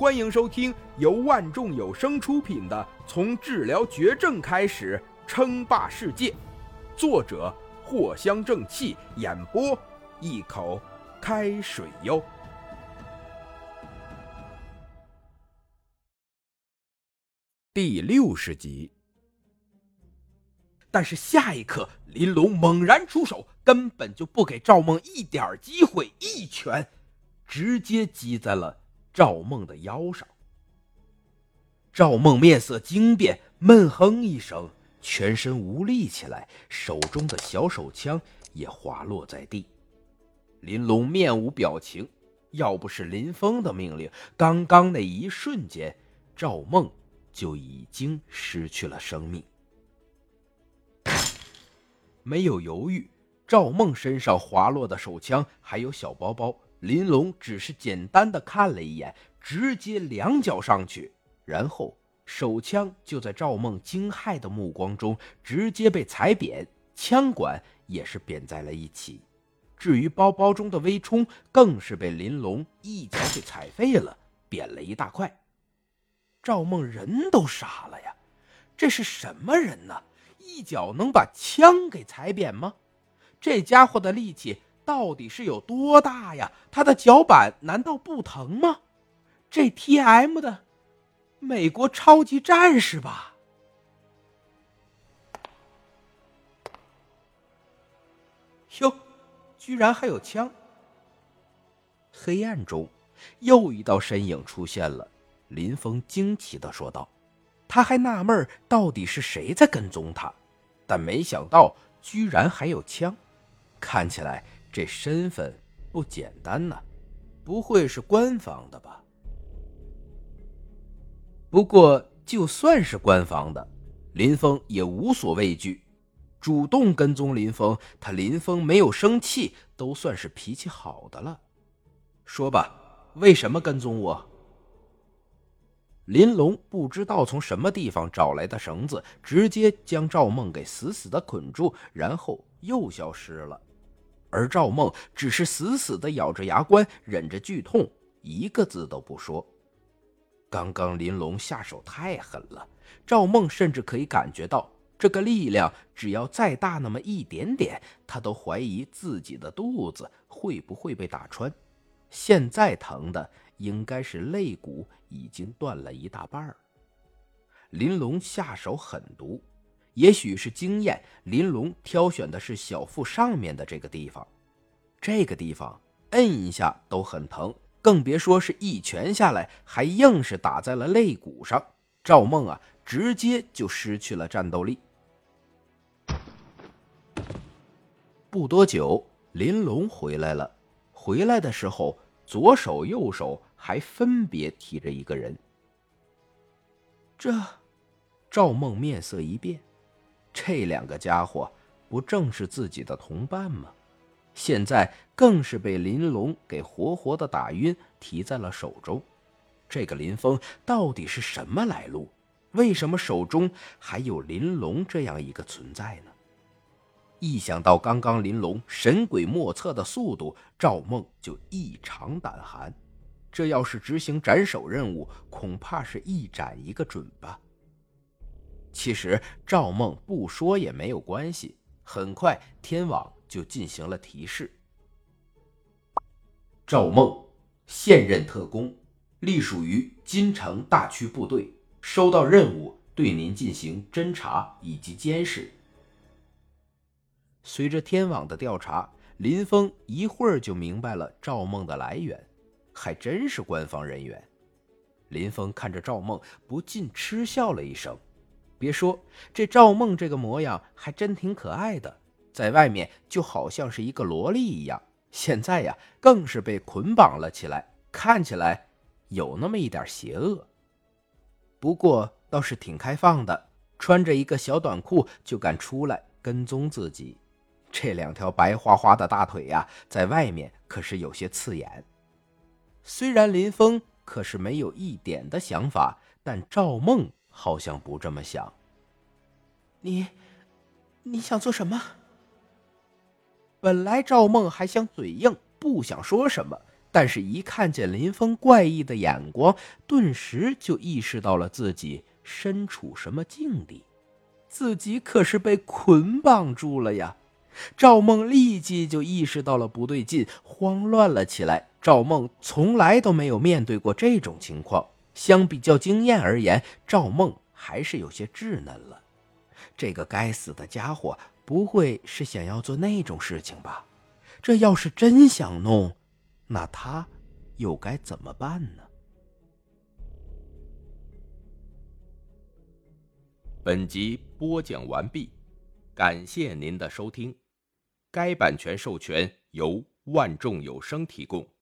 欢迎收听由万众有声出品的《从治疗绝症开始称霸世界》，作者藿香正气，演播一口开水哟。第六十集。但是下一刻，林龙猛然出手，根本就不给赵梦一点机会，一拳直接击在了赵梦的腰上。赵梦面色惊变，闷哼一声，全身无力起来，手中的小手枪也滑落在地。林龙面无表情，要不是林峰的命令，刚刚那一瞬间，赵梦就已经失去了生命。没有犹豫，赵梦身上滑落的手枪还有小包包，林龙只是简单的看了一眼，直接两脚上去，然后手枪就在赵梦惊骇的目光中直接被踩扁，枪管也是扁在了一起。至于包包中的微冲，更是被林龙一脚给踩废了，扁了一大块。赵梦人都傻了呀，这是什么人呢？一脚能把枪给踩扁吗？这家伙的力气到底是有多大呀？他的脚板难道不疼吗？这 T.M 的美国超级战士吧？哟，居然还有枪！黑暗中，又一道身影出现了。林峰惊奇的说道。他还纳闷到底是谁在跟踪他，但没想到居然还有枪，看起来这身份不简单呐，不会是官方的吧？不过就算是官方的，林峰也无所畏惧，主动跟踪林峰，他林峰没有生气，都算是脾气好的了。说吧，为什么跟踪我？林龙不知道从什么地方找来的绳子，直接将赵梦给死死的捆住，然后又消失了。而赵梦只是死死的咬着牙关，忍着剧痛，一个字都不说。刚刚林龙下手太狠了，赵梦甚至可以感觉到这个力量，只要再大那么一点点，他都怀疑自己的肚子会不会被打穿。现在疼的。应该是肋骨已经断了一大半儿。林龙下手狠毒，也许是经验，林龙挑选的是小腹上面的这个地方，这个地方摁一下都很疼，更别说是一拳下来还硬是打在了肋骨上。赵梦啊，直接就失去了战斗力。不多久，林龙回来了，回来的时候左手右手。还分别提着一个人。这，赵梦面色一变，这两个家伙不正是自己的同伴吗？现在更是被林龙给活活的打晕，提在了手中。这个林峰到底是什么来路？为什么手中还有林龙这样一个存在呢？一想到刚刚林龙神鬼莫测的速度，赵梦就异常胆寒。这要是执行斩首任务，恐怕是一斩一个准吧。其实赵梦不说也没有关系。很快，天网就进行了提示：赵梦，现任特工，隶属于金城大区部队，收到任务，对您进行侦查以及监视。随着天网的调查，林峰一会儿就明白了赵梦的来源。还真是官方人员，林峰看着赵梦，不禁嗤笑了一声。别说这赵梦这个模样，还真挺可爱的，在外面就好像是一个萝莉一样，现在呀，更是被捆绑了起来，看起来有那么一点邪恶。不过倒是挺开放的，穿着一个小短裤就敢出来跟踪自己，这两条白花花的大腿呀，在外面可是有些刺眼。虽然林峰可是没有一点的想法，但赵梦好像不这么想。你，你想做什么？本来赵梦还想嘴硬，不想说什么，但是，一看见林峰怪异的眼光，顿时就意识到了自己身处什么境地，自己可是被捆绑住了呀！赵梦立即就意识到了不对劲，慌乱了起来。赵梦从来都没有面对过这种情况，相比较经验而言，赵梦还是有些稚嫩了。这个该死的家伙，不会是想要做那种事情吧？这要是真想弄……那他又该怎么办呢？本集播讲完毕，感谢您的收听。该版权授权由万众有声提供。